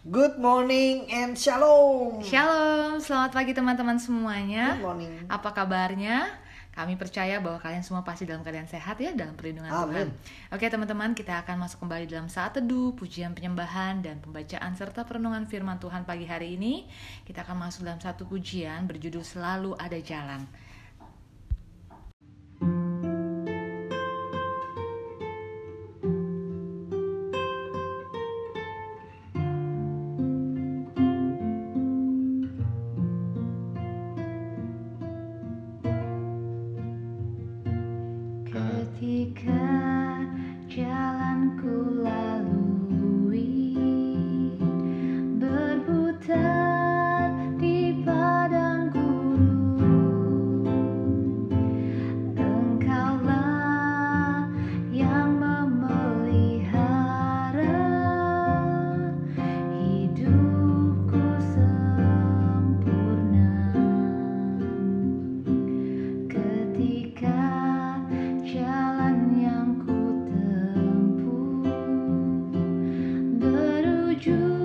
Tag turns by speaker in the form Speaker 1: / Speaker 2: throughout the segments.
Speaker 1: Good morning and shalom.
Speaker 2: Shalom, selamat pagi teman-teman semuanya.
Speaker 1: Good morning.
Speaker 2: Apa kabarnya? Kami percaya bahwa kalian semua pasti dalam keadaan sehat ya dalam perlindungan Tuhan.
Speaker 1: Amin.
Speaker 2: Oke teman-teman, kita akan masuk kembali dalam saat teduh, pujian penyembahan dan pembacaan serta perenungan firman Tuhan pagi hari ini. Kita akan masuk dalam satu pujian berjudul Selalu Ada Jalan.
Speaker 3: Ketika berujung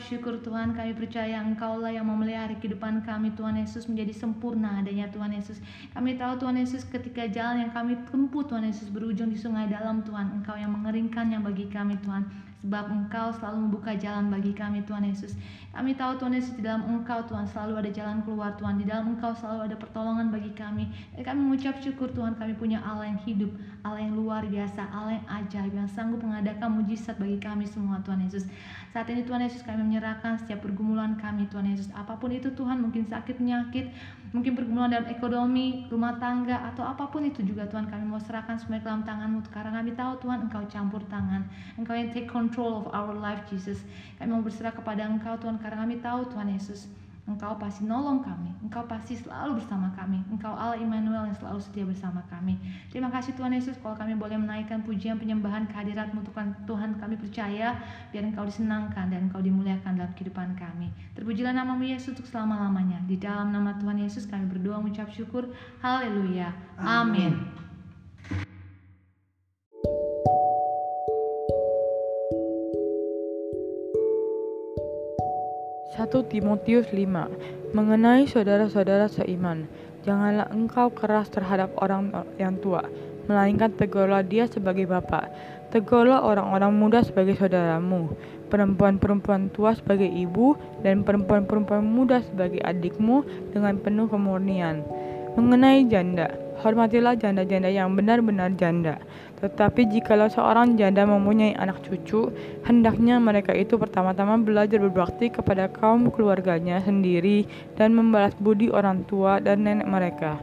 Speaker 3: syukur Tuhan. Kami percaya Engkaulah yang memelihara kehidupan kami Tuhan Yesus menjadi sempurna adanya Tuhan Yesus. Kami tahu Tuhan Yesus ketika jalan yang kami tempuh Tuhan Yesus berujung di sungai dalam Tuhan. Engkau yang mengeringkannya bagi kami Tuhan sebab Engkau selalu membuka jalan bagi kami Tuhan Yesus. Kami tahu Tuhan Yesus di dalam Engkau Tuhan selalu ada jalan keluar Tuhan. Di dalam Engkau selalu ada pertolongan bagi kami. Dan kami mengucap syukur Tuhan kami punya Allah yang hidup, Allah yang luar biasa, Allah yang ajaib yang sanggup mengadakan mujizat bagi kami semua Tuhan Yesus. Saat ini Tuhan Yesus kami menyerahkan setiap pergumulan kami Tuhan Yesus. Apa pun itu Tuhan mungkin sakit penyakit, mungkin pergumulan dalam ekonomi, rumah tangga atau apa pun itu juga Tuhan kami mau serahkan semua dalam tanganmu karena kami tahu Tuhan Engkau campur tangan. Engkau yang take control of our life Jesus. Kami mau berserah kepada Engkau Tuhan karena kami tahu Tuhan Yesus Engkau pasti nolong kami, Engkau pasti selalu bersama kami, Engkau Allah Immanuel yang selalu setia bersama kami. Terima kasih Tuhan Yesus kalau kami boleh menaikkan pujian penyembahan kehadiratmu Tuhan, Tuhan kami percaya biar Engkau disenangkan dan Engkau dimuliakan dalam kehidupan kami. Terpujilah namamu Yesus untuk selama-lamanya. Di dalam nama Tuhan Yesus kami berdoa mengucap syukur. Haleluya. Amin.
Speaker 4: 1 Timotius 5 Mengenai saudara-saudara seiman, janganlah engkau keras terhadap orang yang tua, melainkan tegurlah dia sebagai bapak. Tegurlah orang-orang muda sebagai saudaramu, perempuan-perempuan tua sebagai ibu, dan perempuan-perempuan muda sebagai adikmu dengan penuh kemurnian. Mengenai janda, hormatilah janda-janda yang benar-benar janda. Tetapi jikalau seorang janda mempunyai anak cucu, hendaknya mereka itu pertama-tama belajar berbakti kepada kaum keluarganya sendiri dan membalas budi orang tua dan nenek mereka.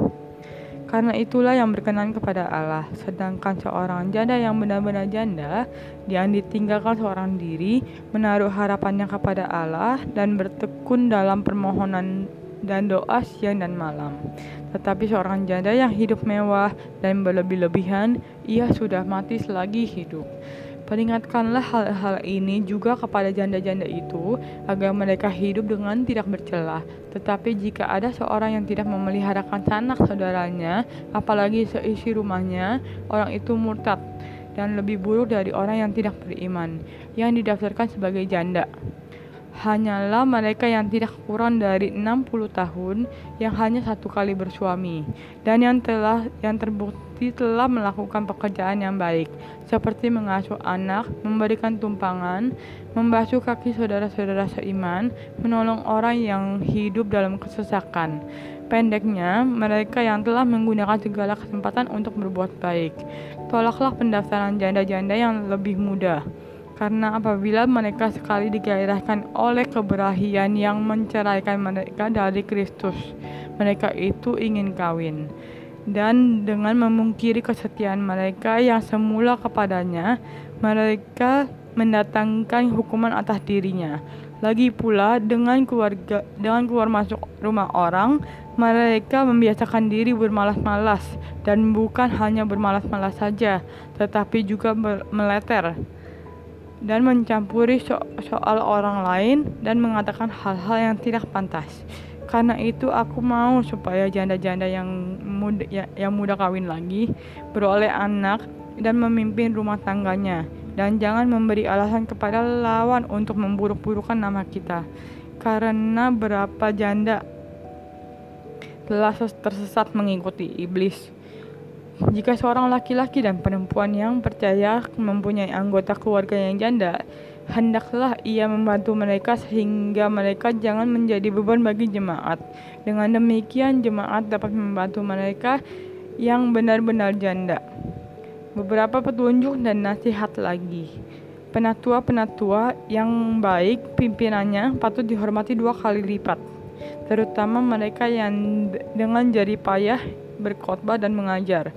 Speaker 4: Karena itulah yang berkenan kepada Allah. Sedangkan seorang janda yang benar-benar janda, yang ditinggalkan seorang diri, menaruh harapannya kepada Allah dan bertekun dalam permohonan dan doa siang dan malam. Tetapi seorang janda yang hidup mewah dan berlebih-lebihan, ia sudah mati selagi hidup. Peringatkanlah hal-hal ini juga kepada janda-janda itu, agar mereka hidup dengan tidak bercelah. Tetapi jika ada seorang yang tidak memeliharakan sanak saudaranya, apalagi seisi rumahnya, orang itu murtad dan lebih buruk dari orang yang tidak beriman, yang didaftarkan sebagai janda hanyalah mereka yang tidak kurang dari 60 tahun yang hanya satu kali bersuami dan yang telah yang terbukti telah melakukan pekerjaan yang baik seperti mengasuh anak, memberikan tumpangan, membasuh kaki saudara-saudara seiman, menolong orang yang hidup dalam kesesakan. Pendeknya, mereka yang telah menggunakan segala kesempatan untuk berbuat baik. Tolaklah pendaftaran janda-janda yang lebih muda karena apabila mereka sekali digairahkan oleh keberanian yang menceraikan mereka dari Kristus, mereka itu ingin kawin. Dan dengan memungkiri kesetiaan mereka yang semula kepadanya, mereka mendatangkan hukuman atas dirinya. Lagi pula dengan keluarga dengan keluar masuk rumah orang, mereka membiasakan diri bermalas-malas dan bukan hanya bermalas-malas saja, tetapi juga meleter dan mencampuri so soal orang lain dan mengatakan hal-hal yang tidak pantas. Karena itu aku mau supaya janda-janda yang muda ya, yang muda kawin lagi beroleh anak dan memimpin rumah tangganya dan jangan memberi alasan kepada lawan untuk memburuk-burukkan nama kita. Karena berapa janda telah tersesat mengikuti iblis. Jika seorang laki-laki dan perempuan yang percaya mempunyai anggota keluarga yang janda, hendaklah ia membantu mereka sehingga mereka jangan menjadi beban bagi jemaat. Dengan demikian, jemaat dapat membantu mereka yang benar-benar janda. Beberapa petunjuk dan nasihat lagi. Penatua-penatua yang baik, pimpinannya patut dihormati dua kali lipat, terutama mereka yang dengan jari payah berkhotbah dan mengajar.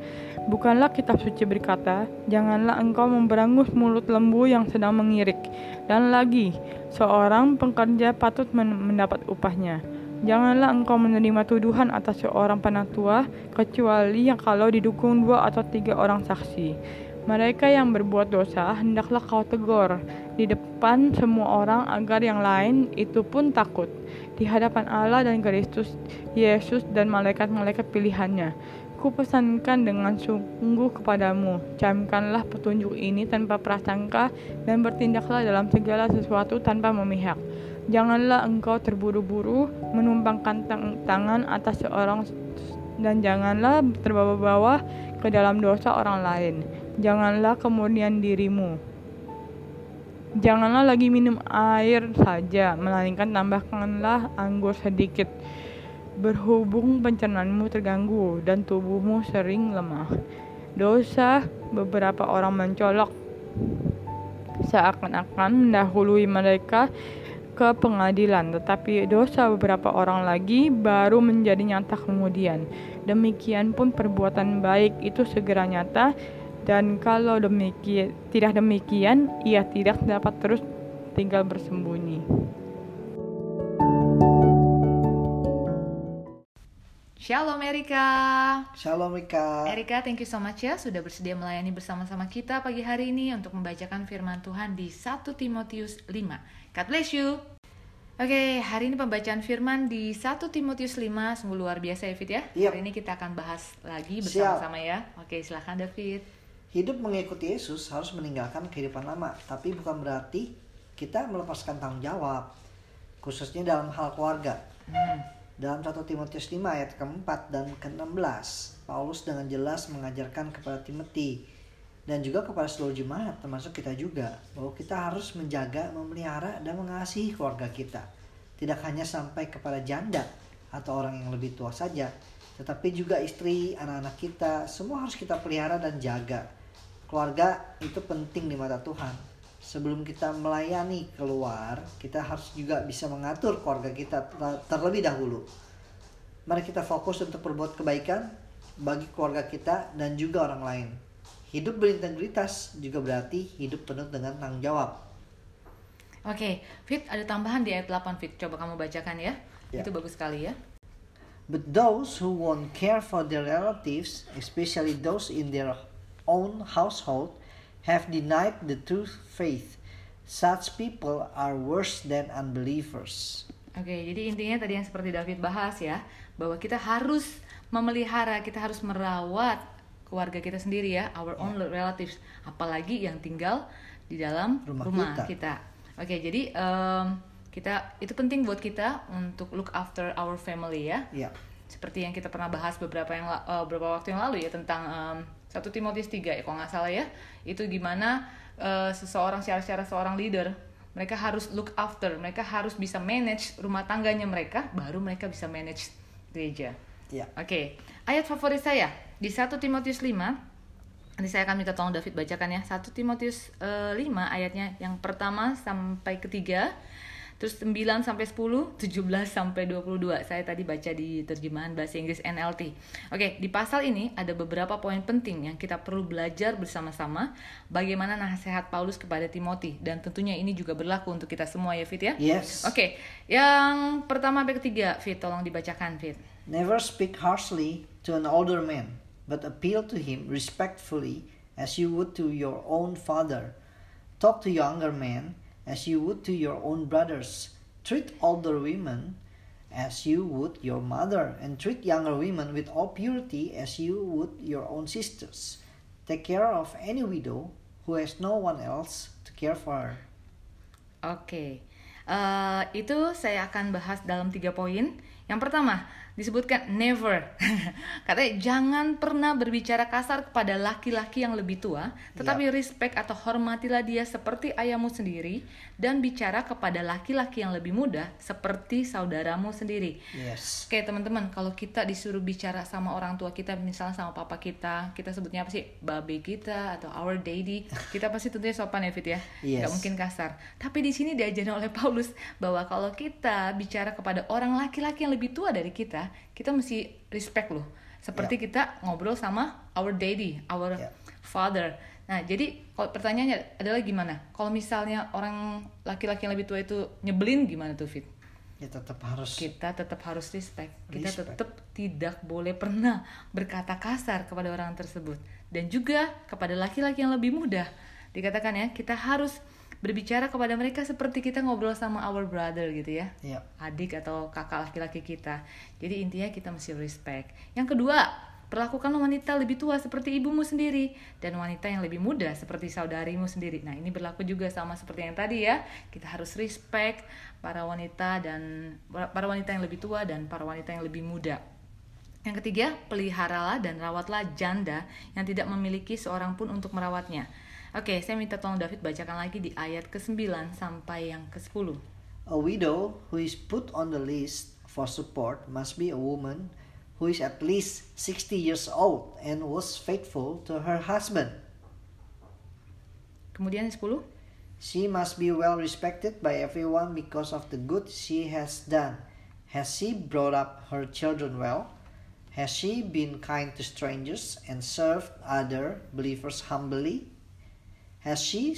Speaker 4: Bukanlah kitab suci berkata, "Janganlah engkau memberangus mulut lembu yang sedang mengirik." Dan lagi, seorang pekerja patut mendapat upahnya. Janganlah engkau menerima tuduhan atas seorang penatua, kecuali yang kalau didukung dua atau tiga orang saksi. Mereka yang berbuat dosa hendaklah kau tegur di depan semua orang agar yang lain itu pun takut di hadapan Allah dan Kristus Yesus dan malaikat-malaikat pilihannya. Kupesankan dengan sungguh kepadamu, camkanlah petunjuk ini tanpa prasangka dan bertindaklah dalam segala sesuatu tanpa memihak. Janganlah engkau terburu-buru menumpangkan tang- tangan atas seorang dan janganlah terbawa-bawa ke dalam dosa orang lain. Janganlah kemudian dirimu. Janganlah lagi minum air saja, melainkan tambahkanlah anggur sedikit. Berhubung pencernaanmu terganggu dan tubuhmu sering lemah. Dosa beberapa orang mencolok seakan-akan mendahului mereka ke pengadilan, tetapi dosa beberapa orang lagi baru menjadi nyata kemudian. Demikian pun perbuatan baik itu segera nyata dan kalau demikian tidak demikian ia tidak dapat terus tinggal bersembunyi.
Speaker 3: Shalom Erika.
Speaker 1: Shalom Rika.
Speaker 3: Erika, thank you so much ya sudah bersedia melayani bersama-sama kita pagi hari ini untuk membacakan firman Tuhan di 1 Timotius 5. God bless you. Oke, hari ini pembacaan firman di 1 Timotius 5 sungguh luar biasa ya Fit ya.
Speaker 1: Yep.
Speaker 3: Hari ini kita akan bahas lagi bersama-sama ya. Oke, silahkan David.
Speaker 1: Hidup mengikuti Yesus harus meninggalkan kehidupan lama, tapi bukan berarti kita melepaskan tanggung jawab, khususnya dalam hal keluarga. Dalam 1 Timotius 5 ayat keempat dan ke-16, Paulus dengan jelas mengajarkan kepada Timothy dan juga kepada seluruh jemaat termasuk kita juga bahwa kita harus menjaga, memelihara dan mengasihi keluarga kita. Tidak hanya sampai kepada janda atau orang yang lebih tua saja, tetapi juga istri, anak-anak kita, semua harus kita pelihara dan jaga. Keluarga itu penting di mata Tuhan. Sebelum kita melayani keluar, kita harus juga bisa mengatur keluarga kita ter- terlebih dahulu. Mari kita fokus untuk berbuat kebaikan bagi keluarga kita dan juga orang lain. Hidup berintegritas juga berarti hidup penuh dengan tanggung jawab.
Speaker 3: Oke, Fit ada tambahan di ayat 8 Fit. Coba kamu bacakan ya.
Speaker 1: Ya.
Speaker 3: Itu bagus sekali ya.
Speaker 1: But those who won't care for their relatives, especially those in their own household, have denied the true faith. Such people are worse than unbelievers.
Speaker 3: Oke, jadi intinya tadi yang seperti David bahas ya, bahwa kita harus memelihara, kita harus merawat keluarga kita sendiri ya, our own relatives, apalagi yang tinggal di dalam
Speaker 1: Rumah
Speaker 3: rumah,
Speaker 1: kita.
Speaker 3: kita. Oke, jadi em, kita itu penting buat kita untuk look after our family ya.
Speaker 1: Ya,
Speaker 3: Seperti yang kita pernah bahas beberapa yang eh, beberapa waktu yang lalu ya tentang em, 1 Timotius 3 ya kalau nggak salah ya. Itu gimana eh, seseorang secara secara seorang leader mereka harus look after, mereka harus bisa manage rumah tangganya mereka, baru mereka bisa manage gereja.
Speaker 1: ya.
Speaker 3: Oke, ayat favorit saya di 1 Timotius 5. Nanti saya akan minta tolong David bacakan ya. 1 Timotius eh, 5 ayatnya yang pertama sampai ketiga. Terus 9 sampai 10, 17 sampai 22. Saya tadi baca di terjemahan bahasa Inggris NLT. Oke, di pasal ini ada beberapa poin penting yang kita perlu belajar bersama-sama bagaimana nasihat Paulus kepada Timothy dan tentunya ini juga berlaku untuk kita semua ya Fit ya.
Speaker 1: Yes.
Speaker 3: Oke, yang pertama sampai ketiga Fit tolong dibacakan Fit.
Speaker 1: Never speak harshly to an older man, but appeal to him respectfully as you would to your own father. Talk to younger men as you would to your own brothers. Treat older women as you would your mother, and treat younger women with all purity as you would your own sisters. Take care of any widow who has no one else to care for her.
Speaker 3: Oke, Eh, itu saya akan bahas dalam tiga poin. Yang pertama disebutkan never, katanya jangan pernah berbicara kasar kepada laki-laki yang lebih tua, tetapi respect atau hormatilah dia seperti ayahmu sendiri dan bicara kepada laki-laki yang lebih muda seperti saudaramu sendiri.
Speaker 1: Yes.
Speaker 3: Oke teman-teman, kalau kita disuruh bicara sama orang tua kita, misalnya sama papa kita, kita sebutnya apa sih? Babe kita atau our daddy, kita pasti tentunya sopan ya Fit ya,
Speaker 1: Yes.
Speaker 3: nggak mungkin kasar. Tapi di sini diajarin oleh Paulus bahwa kalau kita bicara kepada orang laki-laki yang lebih tua dari kita, kita mesti respect loh. Seperti kita ngobrol sama our daddy, our
Speaker 1: Ya.
Speaker 3: father. Nah, jadi kalau pertanyaannya adalah gimana? Kalau misalnya orang laki-laki yang lebih tua itu nyebelin gimana tuh Fit?
Speaker 1: Ya tetap harus
Speaker 3: kita tetap harus respect. Kita
Speaker 1: Respect.
Speaker 3: tetap tidak boleh pernah berkata kasar kepada orang tersebut. Dan juga kepada laki-laki yang lebih muda. Dikatakan ya, kita harus berbicara kepada mereka seperti kita ngobrol sama our brother gitu ya.
Speaker 1: ya
Speaker 3: Adik atau kakak laki-laki kita. Jadi intinya kita mesti respect. Yang kedua, perlakukan wanita lebih tua seperti ibumu sendiri dan wanita yang lebih muda seperti saudarimu sendiri. Nah, ini berlaku juga sama seperti yang tadi ya. Kita harus respect para wanita dan para wanita yang lebih tua dan para wanita yang lebih muda. Yang ketiga, peliharalah dan rawatlah janda yang tidak memiliki seorang pun untuk merawatnya. Oke, saya minta tolong David bacakan lagi di ayat ke-9 sampai yang ke-10.
Speaker 1: A widow who is put on the list for support must be a woman who is at least 60 years old and was faithful to her husband.
Speaker 3: Kemudian yang 10.
Speaker 1: She must be well respected by everyone because of the good she has done. Has she brought up her children well? Has she been kind to strangers and served other believers humbly? Has she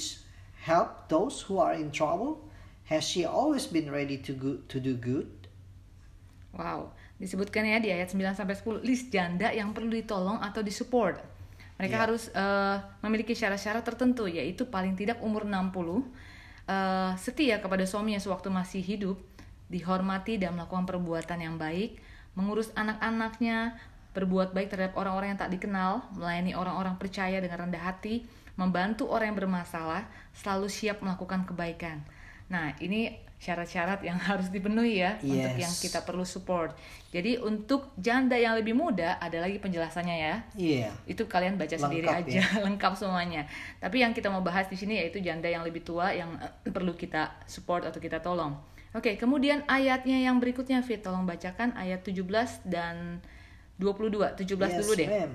Speaker 1: helped those who are in trouble? Has she always been ready to, go- to do good?
Speaker 3: Wow, disebutkan ya di ayat 9 sampai 10 list janda yang perlu ditolong atau disupport. Mereka
Speaker 1: Iya.
Speaker 3: harus eh, memiliki syarat-syarat tertentu yaitu paling tidak umur 60, eh, setia kepada suaminya sewaktu masih hidup, dihormati dan melakukan perbuatan yang baik, mengurus anak-anaknya, berbuat baik terhadap orang-orang yang tak dikenal, melayani orang-orang percaya dengan rendah hati, membantu orang yang bermasalah, selalu siap melakukan kebaikan. Nah, ini syarat-syarat yang harus dipenuhi ya untuk
Speaker 1: Yes.
Speaker 3: yang kita perlu support. Jadi untuk janda yang lebih muda ada lagi penjelasannya ya.
Speaker 1: Iya.
Speaker 3: Itu kalian baca sendiri
Speaker 1: Lengkap
Speaker 3: aja, lengkap semuanya. Tapi yang kita mau bahas di sini yaitu janda yang lebih tua yang eh, perlu kita support atau kita tolong. Oke, kemudian ayatnya yang berikutnya Fit, tolong bacakan ayat 17 dan 22. 17 dulu deh.
Speaker 1: ma'am.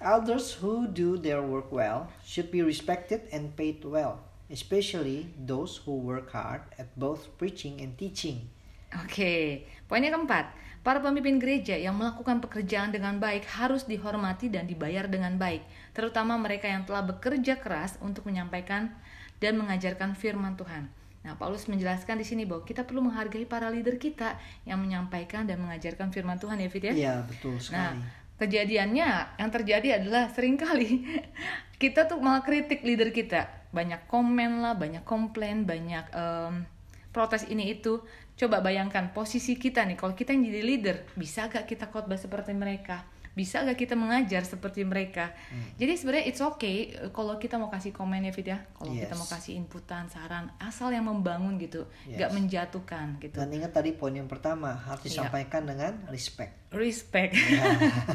Speaker 1: Elders who do their work well should be respected and paid well, especially those who work hard at both preaching and teaching.
Speaker 3: Oke, poin yang keempat, para pemimpin gereja yang melakukan pekerjaan dengan baik harus dihormati dan dibayar dengan baik, terutama mereka yang telah bekerja keras untuk menyampaikan dan mengajarkan firman Tuhan. Nah, Paulus menjelaskan di sini bahwa kita perlu menghargai para leader kita yang menyampaikan dan mengajarkan firman Tuhan ya, Fit ya.
Speaker 1: Iya, betul
Speaker 3: Nah,
Speaker 1: sekali.
Speaker 3: Kejadiannya yang terjadi adalah sering kali kita tuh malah kritik leader kita. Banyak komen lah, banyak komplain, banyak em, protes ini itu. Coba bayangkan posisi kita nih, kalau kita yang jadi leader, bisa gak kita khotbah seperti mereka? Bisa gak kita mengajar seperti mereka? Jadi sebenarnya it's okay eh, kalau kita mau kasih komen ya Fit ya. Kalau kita
Speaker 1: Yes.
Speaker 3: mau kasih inputan, saran, asal yang membangun gitu,
Speaker 1: Yes.
Speaker 3: gak menjatuhkan gitu.
Speaker 1: Dan ingat tadi poin yang pertama harus
Speaker 3: Iya.
Speaker 1: disampaikan dengan respect.
Speaker 3: Respect.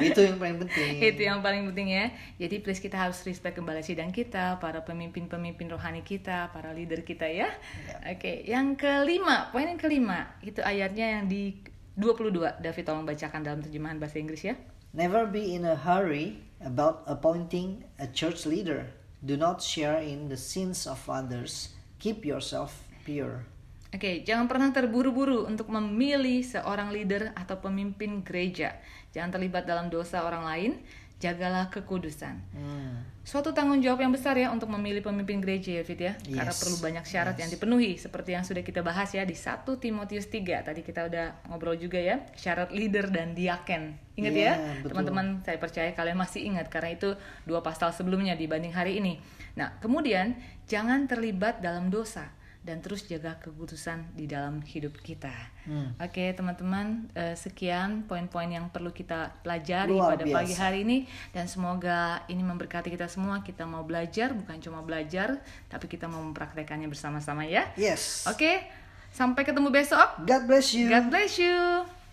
Speaker 1: Itu yang paling penting.
Speaker 3: itu yang paling penting ya jadi please kita harus respect kembali sidang kita para pemimpin-pemimpin rohani kita para leader kita ya oke yang kelima poin yang kelima itu ayatnya yang di 22 David tolong bacakan dalam terjemahan bahasa Inggris ya
Speaker 1: Never be in a hurry about appointing a church leader. Do not share in the sins of others. Keep yourself pure.
Speaker 3: Oke, jangan pernah terburu-buru untuk memilih seorang leader atau pemimpin gereja. Jangan terlibat dalam dosa orang lain. Jagalah kekudusan.
Speaker 1: Hmm.
Speaker 3: Suatu tanggung jawab yang besar ya untuk memilih pemimpin gereja ya Fit ya. Karena
Speaker 1: Yes.
Speaker 3: perlu banyak syarat yang dipenuhi seperti yang sudah kita bahas ya di 1 Timotius 3. Tadi kita udah ngobrol juga ya, syarat leader dan diaken. Ingat
Speaker 1: Iya,
Speaker 3: ya?
Speaker 1: betul.
Speaker 3: Teman-teman, saya percaya kalian masih ingat karena itu dua pasal sebelumnya dibanding hari ini. Nah, kemudian jangan terlibat dalam dosa dan terus jaga keputusan di dalam hidup kita.
Speaker 1: Hmm.
Speaker 3: Oke, teman-teman, eh, sekian poin-poin yang perlu kita pelajari
Speaker 1: Luar
Speaker 3: pada
Speaker 1: biasa.
Speaker 3: pagi hari ini dan semoga ini memberkati kita semua. Kita mau belajar, bukan cuma belajar, tapi kita mau mempraktekannya bersama-sama ya.
Speaker 1: Yes.
Speaker 3: Oke, sampai ketemu besok.
Speaker 1: God bless you.
Speaker 3: God bless you.